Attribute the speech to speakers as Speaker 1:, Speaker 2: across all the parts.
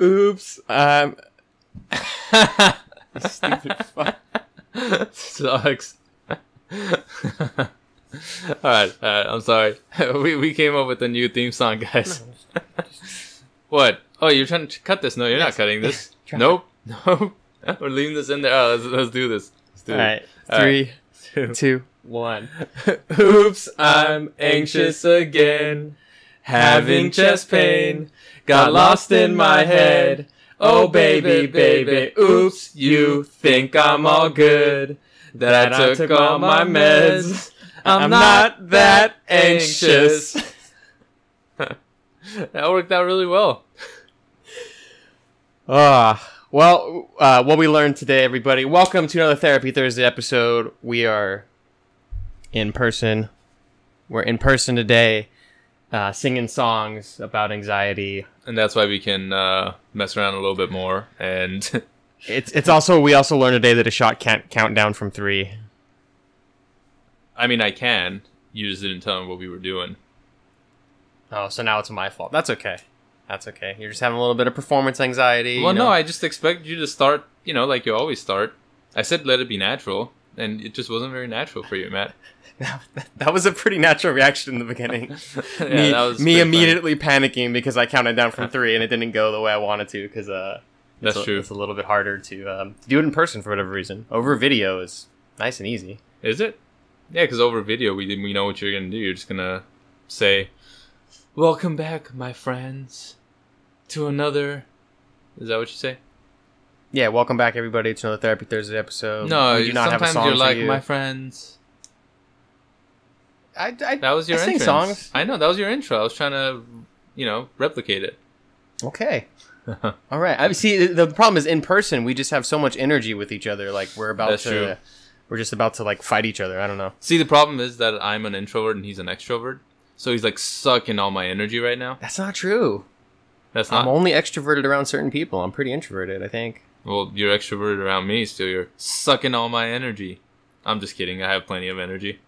Speaker 1: Oops. Um. stupid fuck.
Speaker 2: Sucks. all right, all right. I'm sorry. we we came up with a new theme song, guys. what? Oh, you're trying to cut this? No, you're not cutting this.
Speaker 1: Try.
Speaker 2: nope. Nope. We're leaving this in there. Oh, let's, let's do this. Let's do
Speaker 1: All right.
Speaker 2: All
Speaker 1: Three,
Speaker 2: it.
Speaker 1: two, one.
Speaker 2: Oops, I'm anxious again. Having chest pain. Got lost in my head. Oh, baby, baby. Oops, you think I'm all good. That I took all my meds. I'm not that anxious. that worked out really well.
Speaker 1: Ah, well, uh, what we learned today, everybody. Welcome to another Therapy Thursday episode. We are in person. We're in person today, uh, singing songs about anxiety.
Speaker 2: And that's why we can uh, mess around a little bit more. And
Speaker 1: It's it's also we also learned today that Ashad can't count down from three.
Speaker 2: I mean, I can. You just didn't tell me what we were doing.
Speaker 1: Oh, so now it's my fault. That's okay. That's okay. You're just having a little bit of performance anxiety.
Speaker 2: Well,
Speaker 1: you
Speaker 2: no. I just expect you to start, you know, like you always start. I said let it be natural, and it just wasn't very natural for you, Matt.
Speaker 1: that was a pretty natural reaction in the beginning.
Speaker 2: yeah,
Speaker 1: me
Speaker 2: that was
Speaker 1: me immediately panicking because I counted down from three and it didn't go the way I wanted to because uh,
Speaker 2: That's
Speaker 1: a,
Speaker 2: true.
Speaker 1: It's a little bit harder to um, do it in person for whatever reason. Over video is nice and easy.
Speaker 2: Is it? Yeah, because over video, we we know what you're gonna do. You're just gonna say, "Welcome back, my friends, to another." Is that what you say?
Speaker 1: Yeah, welcome back everybody to another Therapy Thursday episode.
Speaker 2: no,
Speaker 1: we do not have a
Speaker 2: sometimes
Speaker 1: song
Speaker 2: you're like,
Speaker 1: you.
Speaker 2: "My friends."
Speaker 1: I, I,
Speaker 2: That was your
Speaker 1: I songs.
Speaker 2: I know that was your intro. I was trying to, you know, replicate it.
Speaker 1: Okay. All right. I see. The, the problem is in person, we just have so much energy with each other. Like we're about
Speaker 2: That's
Speaker 1: to,
Speaker 2: true.
Speaker 1: we're just about to like fight each other. I don't know.
Speaker 2: See, the problem is that I'm an introvert and he's an extrovert, so he's like sucking all my energy right now.
Speaker 1: That's not true.
Speaker 2: That's not
Speaker 1: I'm only extroverted around certain people. I'm pretty introverted. I think.
Speaker 2: Well, you're extroverted around me, so you're sucking all my energy. I'm just kidding. I have plenty of energy.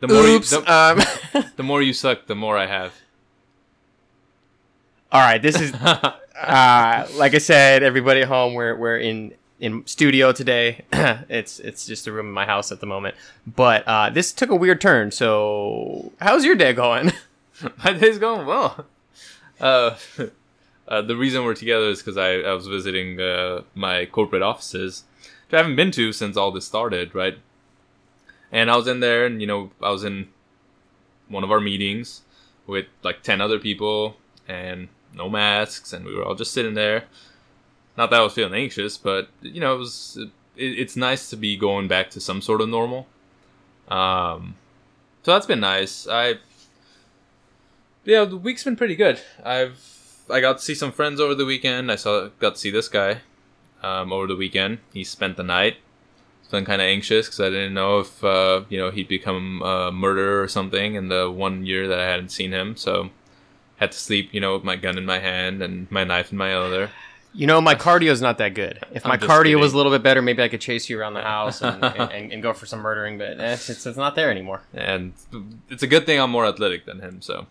Speaker 2: The more
Speaker 1: Oops.
Speaker 2: you, the,
Speaker 1: um.
Speaker 2: the more you suck, the more I have.
Speaker 1: All right. This is uh, like I said, everybody at home, we're we're in in studio today. it's it's just a room in my house at the moment. But uh, this took a weird turn. So, how's your day going?
Speaker 2: my day's going well. Uh, uh, the reason we're together is because I, I was visiting uh, my corporate offices, which I haven't been to since all this started, right? And I was in there, and you know, I was in one of our meetings with like ten other people, and no masks, and we were all just sitting there. Not that I was feeling anxious, but you know, it was. It, it's nice to be going back to some sort of normal. Um, so that's been nice. I yeah, the week's been pretty good. I've I got to see some friends over the weekend. I saw got to see this guy um, over the weekend. He spent the night. Been kind of anxious because I didn't know if uh, you know he'd become a murderer or something in the one year that I hadn't seen him. So had to sleep, you know, with my gun in my hand and my knife in my other.
Speaker 1: You know, my cardio is not that good. If my
Speaker 2: I'm
Speaker 1: cardio was a little bit better, maybe I could chase you around the house and, and, and, go for some murdering. But it's, it's, it's not there anymore.
Speaker 2: And it's a good thing I'm more athletic than him. So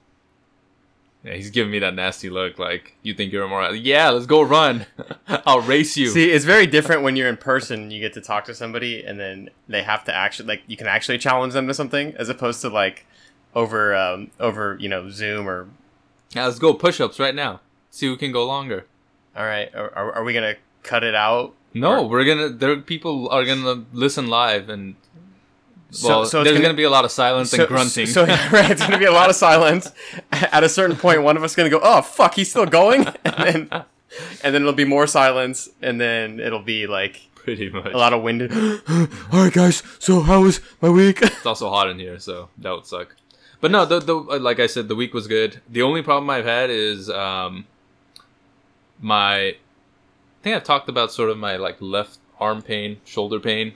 Speaker 2: yeah, he's giving me that nasty look, like you think you're more. Yeah, let's go run. I'll race you.
Speaker 1: See, it's very different when you're in person. and You get to talk to somebody, and then they have to actually like you can actually challenge them to something, as opposed to like over um, over you know Zoom or.
Speaker 2: Yeah, let's go push-ups right now. See who can go longer.
Speaker 1: All right, are, are, we gonna cut it out?
Speaker 2: No,
Speaker 1: Or-
Speaker 2: we're gonna. There, people are gonna listen live, and well,
Speaker 1: so
Speaker 2: there's
Speaker 1: gonna-
Speaker 2: gonna, be a lot of silence
Speaker 1: So,
Speaker 2: and grunting.
Speaker 1: so right, it's gonna be a lot of silence. At a certain point, one of us is gonna go, "Oh fuck, he's still going," and then and then it'll be more silence, and then it'll be like
Speaker 2: pretty much.
Speaker 1: a lot of wind. All right, guys. So how was my week?
Speaker 2: It's also hot in here, so that would suck. But no, the, the like I said, the week was good. The only problem I've had is um, my. I think I've talked about sort of my like left arm pain, shoulder pain,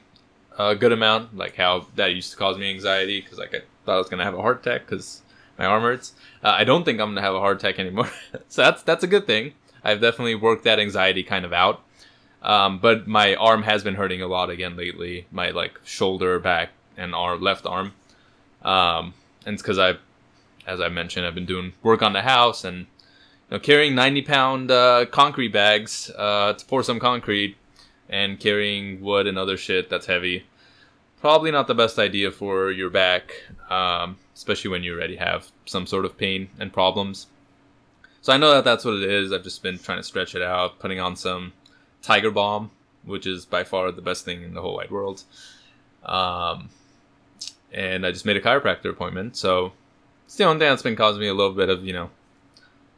Speaker 2: a good amount. Like how that used to cause me anxiety because like I thought I was gonna have a heart attack because my arm hurts. Uh, I don't think I'm gonna have a heart attack anymore, so that's that's a good thing. I've definitely worked that anxiety kind of out. Um, but my arm has been hurting a lot again lately. My like shoulder, back, and arm, left arm. Um, and it's because I, as I mentioned, I've been doing work on the house, and you know, carrying 90 pound uh, concrete bags uh, to pour some concrete and carrying wood and other shit that's heavy. Probably not the best idea for your back, um, especially when you already have some sort of pain and problems. So I know that that's what it is. I've just been trying to stretch it out, putting on some Tiger Balm, which is by far the best thing in the whole wide world. Um, and I just made a chiropractor appointment. So it's the only thing that's been causing me a little bit of, you know,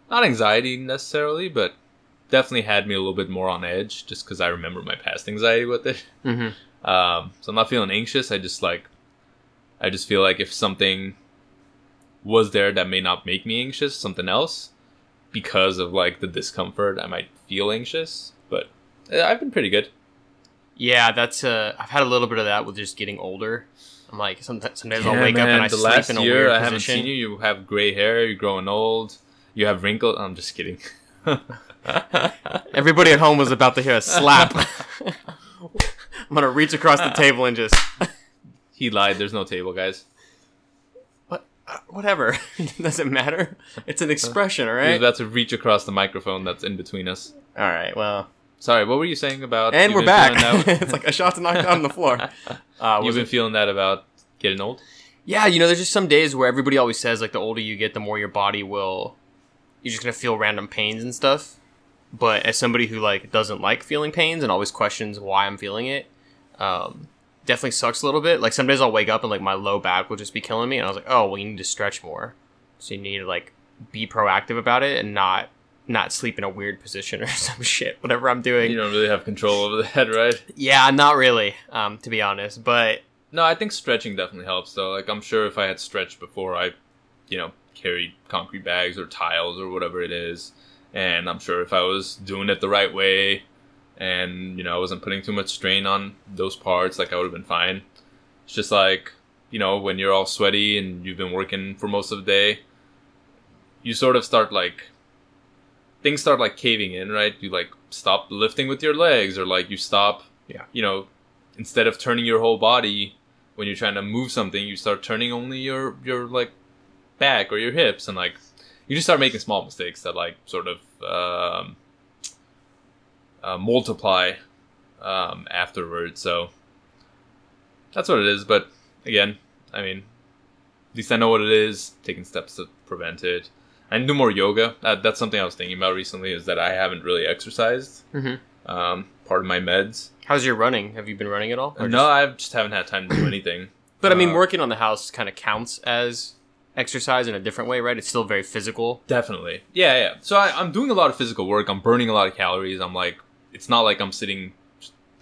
Speaker 2: not anxiety necessarily, but definitely had me a little bit more on edge just because I remember my past anxiety with it.
Speaker 1: Mm-hmm.
Speaker 2: Um, so I'm not feeling anxious. I just like, I just feel like if something was there that may not make me anxious, something else, because of like the discomfort, I might feel anxious. But uh, I've been pretty good.
Speaker 1: Yeah, that's uh, I've had a little bit of that with just getting older. I'm like sometimes, sometimes I'll wake up and I
Speaker 2: the
Speaker 1: sleep
Speaker 2: last
Speaker 1: in a
Speaker 2: year
Speaker 1: weird
Speaker 2: I haven't
Speaker 1: position.
Speaker 2: seen you. You have gray hair. You're growing old. You have wrinkles. I'm just kidding.
Speaker 1: Everybody at home was about to hear a slap. I'm gonna reach across the table and just
Speaker 2: he lied. There's no table, guys.
Speaker 1: what, uh, whatever. Doesn't matter. It's an expression, all
Speaker 2: He was about to reach across the microphone that's in between us.
Speaker 1: All right. Well,
Speaker 2: Sorry, what were you saying about?
Speaker 1: and we're back. it's like a shot to knock down on the floor. Uh,
Speaker 2: You've been
Speaker 1: it-
Speaker 2: feeling that about getting old.
Speaker 1: yeah, you know, there's just some days where everybody always says like the older you get, the more your body will. You're just gonna feel random pains and stuff. But as somebody who like doesn't like feeling pains and always questions why I'm feeling it, um, definitely sucks a little bit. Like some days I'll wake up and like my low back will just be killing me, and I was like, oh, well, you need to stretch more. So you need to like be proactive about it and not not sleep in a weird position or some shit. Whatever I'm doing.
Speaker 2: You don't really have control over that, right?
Speaker 1: Yeah, not really. Um, to be honest, but
Speaker 2: No, I think stretching definitely helps though. Like I'm sure if I had stretched before I, you know, carried concrete bags or tiles or whatever it is, and I'm sure if I was doing it the right way and, you know, I wasn't putting too much strain on those parts, like I would have been fine. It's just like, you know, when you're all sweaty and you've been working for most of the day, you sort of start like things start like caving in, right? You like stop lifting with your legs or like you stop
Speaker 1: Yeah.
Speaker 2: you know, instead of turning your whole body when you're trying to move something, you start turning only your your like back or your hips, and like you just start making small mistakes that like sort of um, uh, multiply um, afterwards. So that's what it is. But again, I mean, at least I know what it is. Taking steps to prevent it. I do more yoga. That, that's something I was thinking about recently. Is that I haven't really exercised.
Speaker 1: Mhm.
Speaker 2: Um, part of my meds.
Speaker 1: how's your running? Have you been running at all? Or
Speaker 2: No,
Speaker 1: just-
Speaker 2: I just haven't had time to do anything.
Speaker 1: But I mean,
Speaker 2: Uh,
Speaker 1: working on the house kind of counts as exercise in a different way, right? It's still very physical.
Speaker 2: Definitely. Yeah, yeah. So I, I'm doing a lot of physical work. I'm burning a lot of calories. I'm like, it's not like I'm sitting,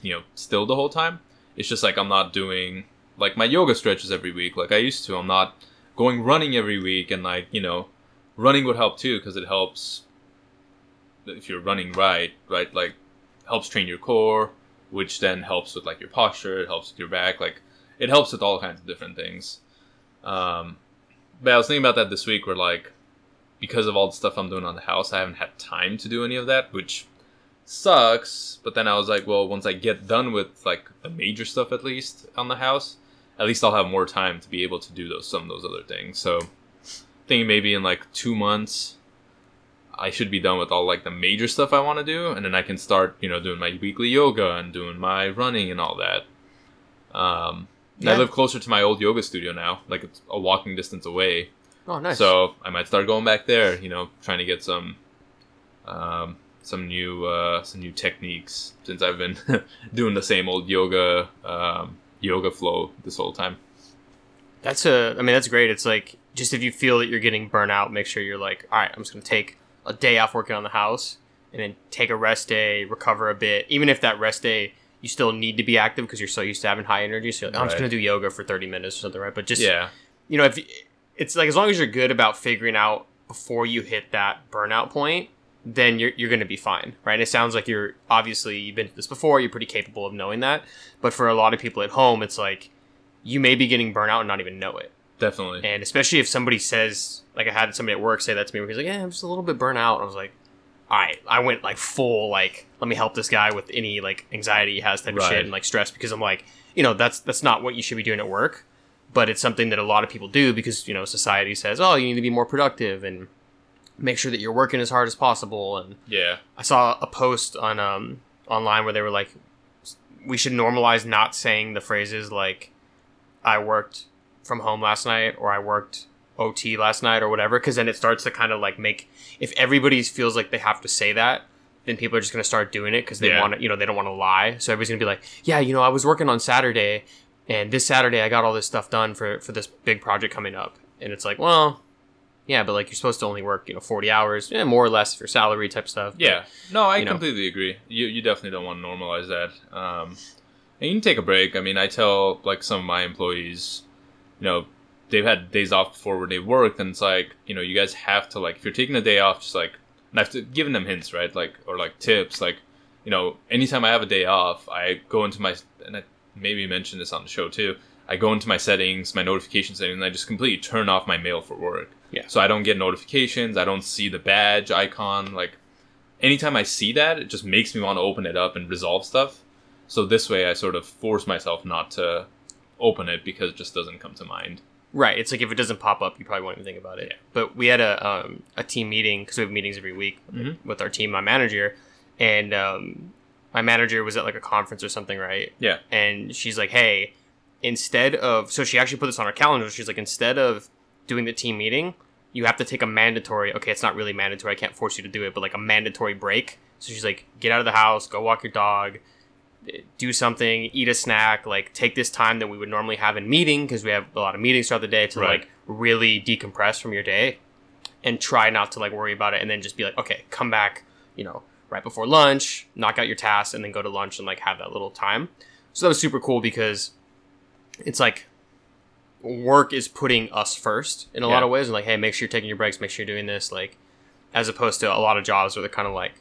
Speaker 2: you know, still the whole time. It's just like I'm not doing like my yoga stretches every week like I used to. I'm not going running every week, and like you know, running would help too because it helps if you're running right, right, like helps train your core, which then helps with like your posture. It helps with your back. Like it helps with all kinds of different things. Um, but I was thinking about that this week, where like because of all the stuff I'm doing on the house, I haven't had time to do any of that, which sucks. But then I was like, well, once I get done with like the major stuff at least on the house, at least I'll have more time to be able to do those some of those other things. So thinking maybe in like two months I should be done with all like the major stuff I want to do, and then I can start, you know, doing my weekly yoga and doing my running and all that. Um, and I live closer to my old yoga studio now, like it's a walking distance away.
Speaker 1: Oh, nice.
Speaker 2: So I might start going back there, you know, trying to get some, um, some new, uh, some new techniques since I've been doing the same old yoga, um, yoga flow this whole time.
Speaker 1: that's a. I mean, that's great. It's like just if you feel that you're getting burnt out, make sure you're like, all right, I'm just gonna take a day off working on the house, and then take a rest day, recover a bit. Even if that rest day you still need to be active because you're so used to having high energy. So like, I'm just gonna do yoga for 30 minutes or something, right? But just
Speaker 2: Yeah,
Speaker 1: you know, if it's like as long as you're good about figuring out before you hit that burnout point, then you're you're gonna be fine, right? And it sounds like you're obviously you've been through this before. You're pretty capable of knowing that. But for a lot of people at home, it's like you may be getting burnout and not even know it.
Speaker 2: definitely.
Speaker 1: And especially if somebody says, like I had somebody at work say that to me, where he's like, "Yeah, I'm just a little bit burnt out." I was like, "All right," I went like full like, let me help this guy with any like anxiety he has type of shit and like stress because I'm like, you know, that's that's not what you should be doing at work, but it's something that a lot of people do because you know society says, "Oh, you need to be more productive," and make sure that you're working as hard as possible and
Speaker 2: Yeah.
Speaker 1: I saw a post on um online where they were like, we should normalize not saying the phrases like, "I worked from home last night" or "I worked OT last night" or whatever, because then it starts to kind of like make if everybody feels like they have to say that, then people are just gonna start doing it because they
Speaker 2: Yeah.
Speaker 1: want to, you know, they don't want to lie. So everybody's gonna be like, "Yeah, you know, I was working on Saturday, and this Saturday I got all this stuff done for for this big project coming up," and it's like, well. Yeah, but like you're supposed to only work, you know, forty hours, yeah, more or less for salary type stuff.
Speaker 2: Yeah. No, I
Speaker 1: you know.
Speaker 2: completely agree. You you definitely don't want to normalize that. Um, and you can take a break. I mean, I tell like some of my employees, you know, they've had days off before where they worked, and it's like, you know, you guys have to like if you're taking a day off, just like and I've given them hints, right? Like or like tips, like you know, anytime I have a day off, I go into my and I maybe mentioned this on the show too. I go into my settings, my notification settings, and I just completely turn off my mail for work.
Speaker 1: Yeah.
Speaker 2: So I don't get notifications. I don't see the badge icon. Like anytime I see that, it just makes me want to open it up and resolve stuff. So this way, I sort of force myself not to open it because it just doesn't come to mind.
Speaker 1: Right. It's like if it doesn't pop up, you probably won't even think about it.
Speaker 2: Yeah.
Speaker 1: But we had a um, a team meeting because we have meetings every week
Speaker 2: Mhm.
Speaker 1: with our team, my manager, and um, my manager was at like a conference or something, right?
Speaker 2: Yeah.
Speaker 1: And she's like, "Hey, instead of so she actually put this on her calendar. She's like, instead of doing the team meeting, you have to take a mandatory. Okay, it's not really mandatory. I can't force you to do it, but like a mandatory break. So she's like, get out of the house, go walk your dog." Do something, eat a snack, like take this time that we would normally have in meeting because we have a lot of meetings throughout the day to
Speaker 2: Right.
Speaker 1: like really decompress from your day and try not to like worry about it and then just be like, okay, come back, you know, right before lunch, knock out your tasks and then go to lunch and like have that little time. So that was super cool because it's like work is putting us first in a lot of ways and like, hey, make sure you're taking your breaks, make sure you're doing this, like as opposed to a lot of jobs where they're kind of like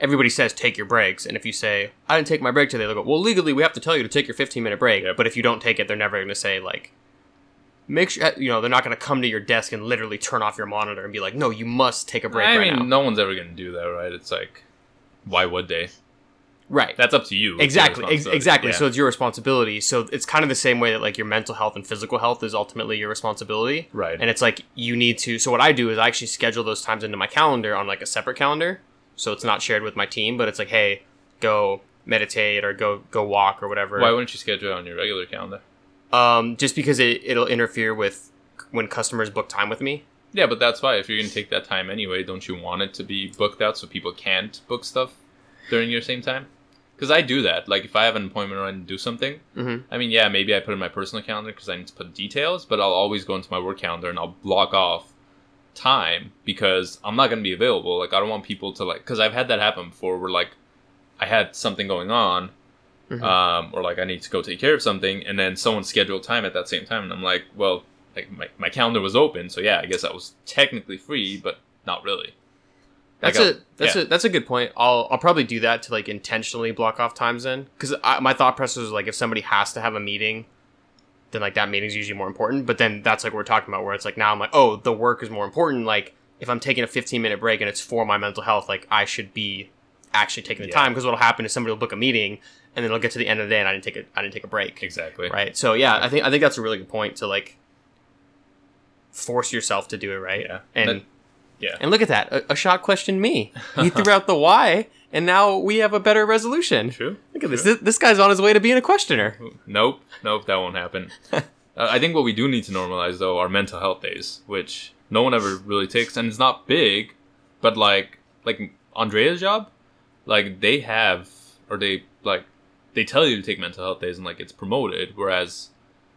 Speaker 1: everybody says take your breaks. And if you say i didn't take my break today they'll go well legally we have to tell you to take your 15 minute break but if you don't take it they're never going to say like make sure you know they're not going to come to your desk and literally turn off your monitor and be like no you must take a break
Speaker 2: I
Speaker 1: right
Speaker 2: mean,
Speaker 1: now.
Speaker 2: no one's ever going to do that, right? It's like, why would they?
Speaker 1: right.
Speaker 2: That's up to you.
Speaker 1: Exactly. Ex- exactly.
Speaker 2: Yeah.
Speaker 1: so it's your responsibility. So it's kind of the same way that like your mental health and physical health is ultimately your responsibility.
Speaker 2: Right.
Speaker 1: and it's like you need to so what i do is i actually schedule those times into my calendar on like a separate calendar so it's not shared with my team but it's like hey go meditate or go go walk or whatever
Speaker 2: why wouldn't you schedule it on your regular calendar?
Speaker 1: um just because it, it'll interfere with when customers book time with me
Speaker 2: Yeah, but that's why. If you're going to take that time anyway, don't you want it to be booked out so people can't book stuff during your same time? Because I do that. Like, if I have an appointment or I need to do something,
Speaker 1: mm-hmm.
Speaker 2: I mean, yeah, maybe I put it in my personal calendar because I need to put details, but I'll always go into my work calendar and I'll block off time because I'm not going to be available. Like, I don't want people to, like, because I've had that happen before where, like, I had something going on,
Speaker 1: Mhm.
Speaker 2: um, or like I need to go take care of something, and then someone scheduled time at that same time, and I'm like, well, like my, my calendar was open, so yeah, I guess I was technically free, but not really.
Speaker 1: That's
Speaker 2: Like,
Speaker 1: a that's
Speaker 2: yeah.
Speaker 1: a that's a good point. I'll I'll probably do that to like intentionally block off times in because my thought process is like if somebody has to have a meeting, then like that meeting's usually more important. But then that's like what we're talking about where it's like now I'm like oh the work is more important. Like if I'm taking a 15 minute break and it's for my mental health, like I should be actually taking the
Speaker 2: Yeah.
Speaker 1: time because what'll happen is somebody will book a meeting and then it'll get to the end of the day and I didn't take a I didn't take a break.
Speaker 2: Exactly.
Speaker 1: Right. So yeah, I think I think that's a really good point to like force yourself to do it right.
Speaker 2: Yeah.
Speaker 1: And
Speaker 2: That- yeah.
Speaker 1: and look at that. A, Ashad questioned me. He threw out the why, and now we have a better resolution.
Speaker 2: True.
Speaker 1: Look at this. this. This guy's on his way to being a questioner.
Speaker 2: Nope. Nope. That won't happen. uh, I think what we do need to normalize though are mental health days, which no one ever really takes, and it's not big, but like like Andrea's job, like they have or they like they tell you to take mental health days and like it's promoted, whereas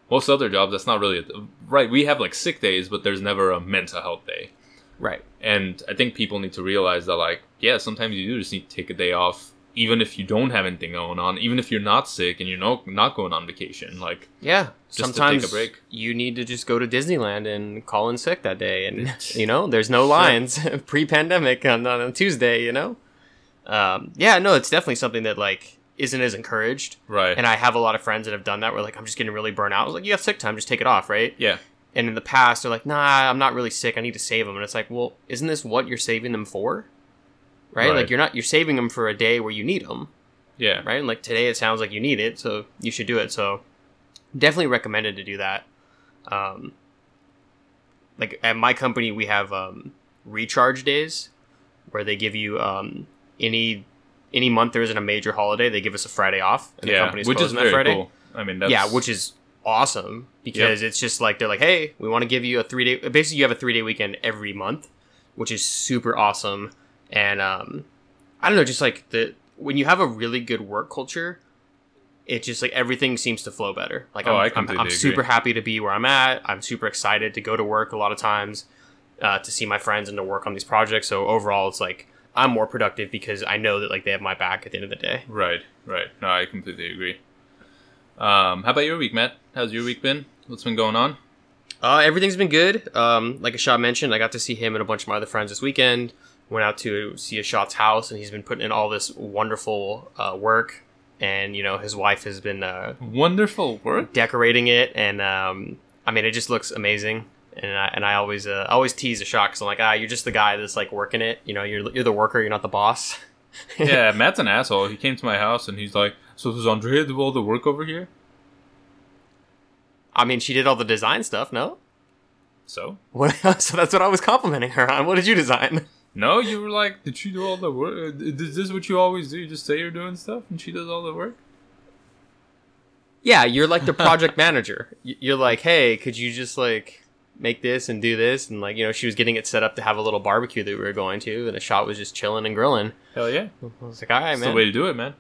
Speaker 2: most other jobs that's not really a, right. We have like sick days, but there's never a mental health day.
Speaker 1: Right.
Speaker 2: And I think people need to realize that, like, yeah, sometimes you do just need to take a day off, even if you don't have anything going on, even if you're not sick and you're no, not going on vacation. Like,
Speaker 1: Yeah.
Speaker 2: Just to take a
Speaker 1: Sometimes
Speaker 2: break.
Speaker 1: you need to just go to Disneyland and call in sick that day, and you know there's no lines pre-pandemic on, on a Tuesday. You know. Um, yeah. No, it's definitely something that like isn't as encouraged.
Speaker 2: right.
Speaker 1: And I have a lot of friends that have done that where like I'm just getting really burnt out. I was like, you have sick time, just take it off, right?
Speaker 2: yeah.
Speaker 1: And in the past, they're like, nah, I'm not really sick. I need to save them. And it's like, well, isn't this what you're saving them for? Right?
Speaker 2: Right.
Speaker 1: Like you're not you're saving them for a day where you need them,
Speaker 2: Yeah.
Speaker 1: right? And like today, it sounds like you need it, so you should do it. So definitely recommended to do that. Um, like at my company, we have um, recharge days, where they give you um, any any month there isn't a major holiday, they give us a Friday off, and the
Speaker 2: yeah,
Speaker 1: company's
Speaker 2: which is very
Speaker 1: Friday.
Speaker 2: cool. I mean, that's,
Speaker 1: Yeah, which is awesome because it's just like they're like, hey, we want to give you a three day. Basically, you have a three day weekend every month, which is super awesome. And um, I don't know, just like the when you have a really good work culture, it just like everything seems to flow better. Like
Speaker 2: Oh,
Speaker 1: I'm, I'm, I'm super happy to be where I'm at. I'm super excited to go to work a lot of times uh, to see my friends and to work on these projects. So overall, it's like I'm more productive because I know that like they have my back at the end of the day.
Speaker 2: right, right. No, I completely agree. Um, how about your week, Matt? How's your week been? What's been going on?
Speaker 1: Uh, everything's been good. Um, like Ashad mentioned, I got to see him and a bunch of my other friends this weekend. Went out to see Ashad's house, and he's been putting in all this wonderful uh, work. And you know, his wife has been uh,
Speaker 2: Wonderful work.
Speaker 1: decorating it, and um, I mean, it just looks amazing. And I, and I always uh, always tease Ashad because I'm like, ah, you're just the guy that's like working it. You know, you're you're the worker, you're not the boss.
Speaker 2: yeah, Matt's an asshole. He came to my house and he's like, "So does Andrea do all the work over here?"
Speaker 1: I mean, she did all the design stuff. No,
Speaker 2: So
Speaker 1: what? so that's what I was complimenting her on. What did you design?
Speaker 2: no, you were like, "Did she do all the work? Uh, Is this what you always do? You just say you're doing stuff and she does all the work?"
Speaker 1: Yeah, you're like the project manager. You're like, hey, could you just like make this and do this? And like, you know, she was getting it set up to have a little barbecue that we were going to, and Ashad was just chilling and grilling.
Speaker 2: Hell yeah,
Speaker 1: I was like, all right,
Speaker 2: that's
Speaker 1: man.
Speaker 2: the way to do it, man.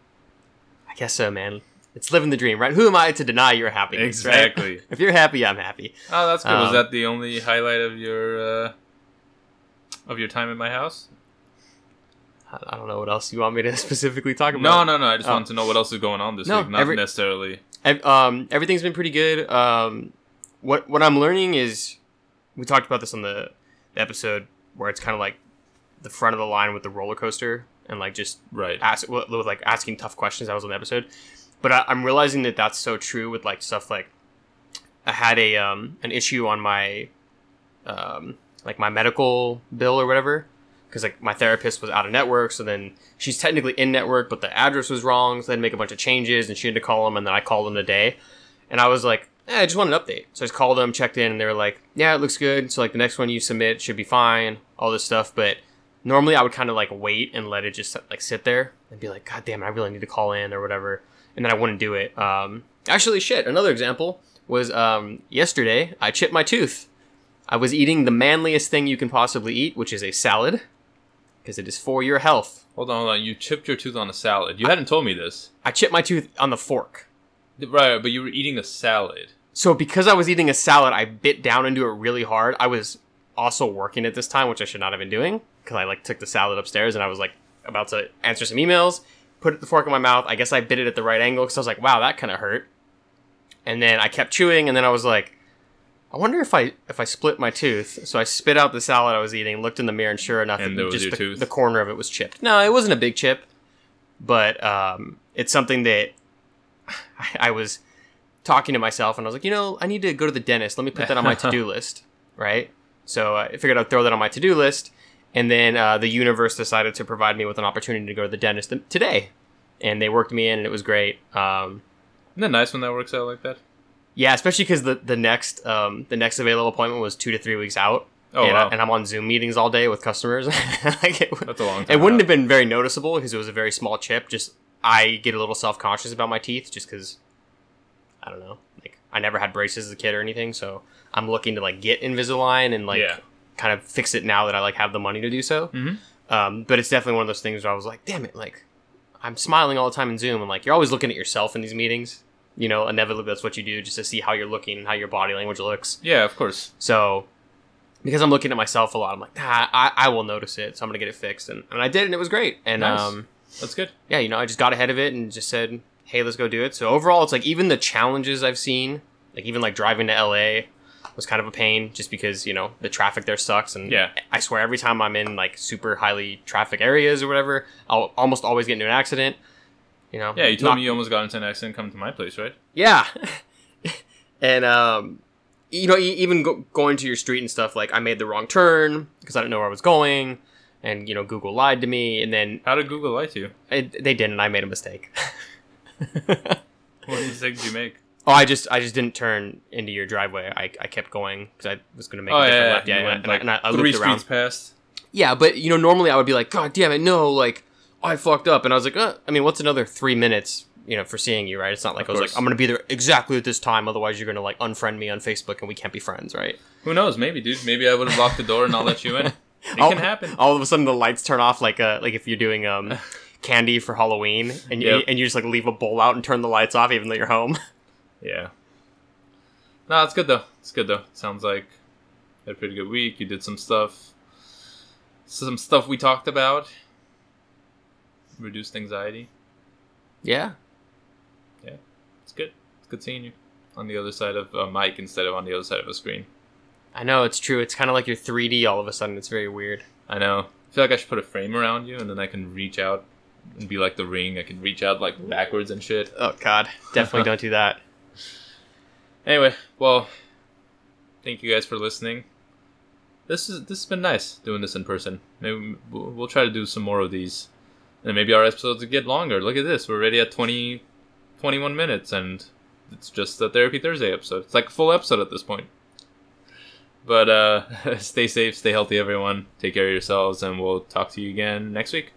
Speaker 1: I guess so, man. It's living the dream, right? Who am I to deny your happiness? right?
Speaker 2: Exactly.
Speaker 1: if you're happy, I'm happy.
Speaker 2: Oh, that's good. Was
Speaker 1: Um,
Speaker 2: that the only highlight of your uh, of your time at my house?
Speaker 1: I don't know what else you want me to specifically talk about.
Speaker 2: No, no, no. I just
Speaker 1: Oh.
Speaker 2: wanted to know what else is going on this
Speaker 1: No,
Speaker 2: week. Not
Speaker 1: every-
Speaker 2: necessarily.
Speaker 1: Ev- um, everything's been pretty good. Um, what what I'm learning is we talked about this on the, the episode where it's kind of like the front of the line with the roller coaster and like just
Speaker 2: Right.
Speaker 1: ask with, with like asking tough questions. I was on the episode, but I, I'm realizing that that's so true with like stuff like I had a um an issue on my um like my medical bill or whatever because like my therapist was out of network, so then she's technically in network, but the address was wrong, so they had to make a bunch of changes, and she had to call them, and then I called them today, and I was like, eh, I just want an update, so I just called them, checked in, and they were like, Yeah, it looks good. So like the next one you submit should be fine, all this stuff, but normally I would kind of like wait and let it just like sit there and be like, God damn I really need to call in or whatever, and then I wouldn't do it. Um, actually, shit. Another example was um, yesterday I chipped my tooth. I was eating the manliest thing you can possibly eat, which is a salad, because it is for your health.
Speaker 2: Hold on, hold on. You chipped your tooth on a salad. You hadn't told me this.
Speaker 1: I chipped my tooth on the fork.
Speaker 2: Right, but you were eating a salad.
Speaker 1: So because I was eating a salad, I bit down into it really hard. I was also working at this time, which I should not have been doing, because I like took the salad upstairs and I was like about to answer some emails, put it the fork in my mouth. I guess I bit it at the right angle because I was like, wow, that kind of hurt. And then I kept chewing, and then I was like, I wonder if I if I split my tooth. So I spit out the salad I was eating, looked in the mirror, and sure enough,
Speaker 2: And
Speaker 1: it- just the, the corner of it was chipped. No, it wasn't a big chip, but um, it's something that I, I was talking to myself, and I was like, you know, I need to go to the dentist. Let me put that on my to do list, right? So I figured I'd throw that on my to do list, and then uh, the universe decided to provide me with an opportunity to go to the dentist th- today, and they worked me in, and it was great. Um,
Speaker 2: Isn't it nice when that works out like that?
Speaker 1: yeah, especially because the the next um, the next available appointment was two to three weeks out.
Speaker 2: Oh,
Speaker 1: and,
Speaker 2: wow.
Speaker 1: I, and I'm on Zoom meetings all day with customers. like it,
Speaker 2: That's a long time.
Speaker 1: it wouldn't
Speaker 2: out.
Speaker 1: have been very noticeable because it was a very small chip. Just I get a little self conscious about my teeth just because I don't know. Like I never had braces as a kid or anything, so I'm looking to like get Invisalign and like
Speaker 2: Yeah.
Speaker 1: Kind of fix it now that I like have the money to do so.
Speaker 2: Mhm.
Speaker 1: Um, but it's definitely one of those things where I was like, damn it, like I'm smiling all the time in Zoom and like you're always looking at yourself in these meetings. You know, inevitably that's what you do just to see how you're looking and how your body language looks.
Speaker 2: Yeah, of course.
Speaker 1: So because I'm looking at myself a lot, I'm like, nah, I, I will notice it, so I'm gonna get it fixed, and, and I did, and it was great. And
Speaker 2: Nice.
Speaker 1: um,
Speaker 2: That's good.
Speaker 1: yeah, you know, I just got ahead of it and just said, hey, let's go do it. So overall, it's like even the challenges I've seen, like even like driving to LA, was kind of a pain, just because you know the traffic there sucks, and
Speaker 2: Yeah.
Speaker 1: I swear every time I'm in like super highly traffic areas or whatever, I'll almost always get into an accident. You know.
Speaker 2: Yeah, you told
Speaker 1: Not-
Speaker 2: me you almost got into an accident coming to my place, right?
Speaker 1: yeah. and um you know, even go- going to your street and stuff like I made the wrong turn because I didn't know where I was going and you know Google lied to me and then
Speaker 2: How did Google lie to you?
Speaker 1: it, they didn't I made a mistake.
Speaker 2: What mistake did you make?
Speaker 1: Oh, I just I just didn't turn into your driveway. I, I kept going cuz I was going to make
Speaker 2: oh
Speaker 1: a different
Speaker 2: yeah,
Speaker 1: left. Yeah,
Speaker 2: went,
Speaker 1: and,
Speaker 2: like
Speaker 1: I, and I, looped around.
Speaker 2: past.
Speaker 1: Yeah, but you know, normally I would be like, God damn it, no, like I fucked up, and I was like, uh, I mean, what's another three minutes, you know, for seeing you, right? It's not like
Speaker 2: Of
Speaker 1: I was
Speaker 2: course.
Speaker 1: like, I'm gonna be there exactly at this time, otherwise you're gonna like unfriend me on Facebook and we can't be friends, right?
Speaker 2: Who knows? Maybe, dude. Maybe I would have locked the door and not let you in. It
Speaker 1: all,
Speaker 2: can happen.
Speaker 1: All of a sudden, the lights turn off, like uh, like if you're doing um candy for Halloween, and you
Speaker 2: Yep.
Speaker 1: and you just like leave a bowl out and turn the lights off, even though you're home.
Speaker 2: Yeah. No, it's good though. It's good though. Sounds like you had a pretty good week. You did some stuff. Some stuff we talked about. Reduced anxiety.
Speaker 1: Yeah, Yeah.
Speaker 2: It's good. It's good seeing you on the other side of a mic instead of on the other side of a screen.
Speaker 1: I know it's true. It's kind of like you're 3D all of a sudden. It's very weird.
Speaker 2: I know. I feel like I should put a frame around you and then I can reach out and be like the ring. I can reach out like backwards and shit.
Speaker 1: Oh God, definitely don't do that.
Speaker 2: Anyway, well, thank you guys for listening. This is this has been nice doing this in person. Maybe we'll, try to do some more of these, and maybe our episodes will get longer. Look at this, we're already at 20, 21 minutes, and it's just a Therapy Thursday episode. It's like a full episode at this point. But uh, stay safe, stay healthy, everyone. Take care of yourselves, and we'll talk to you again next week.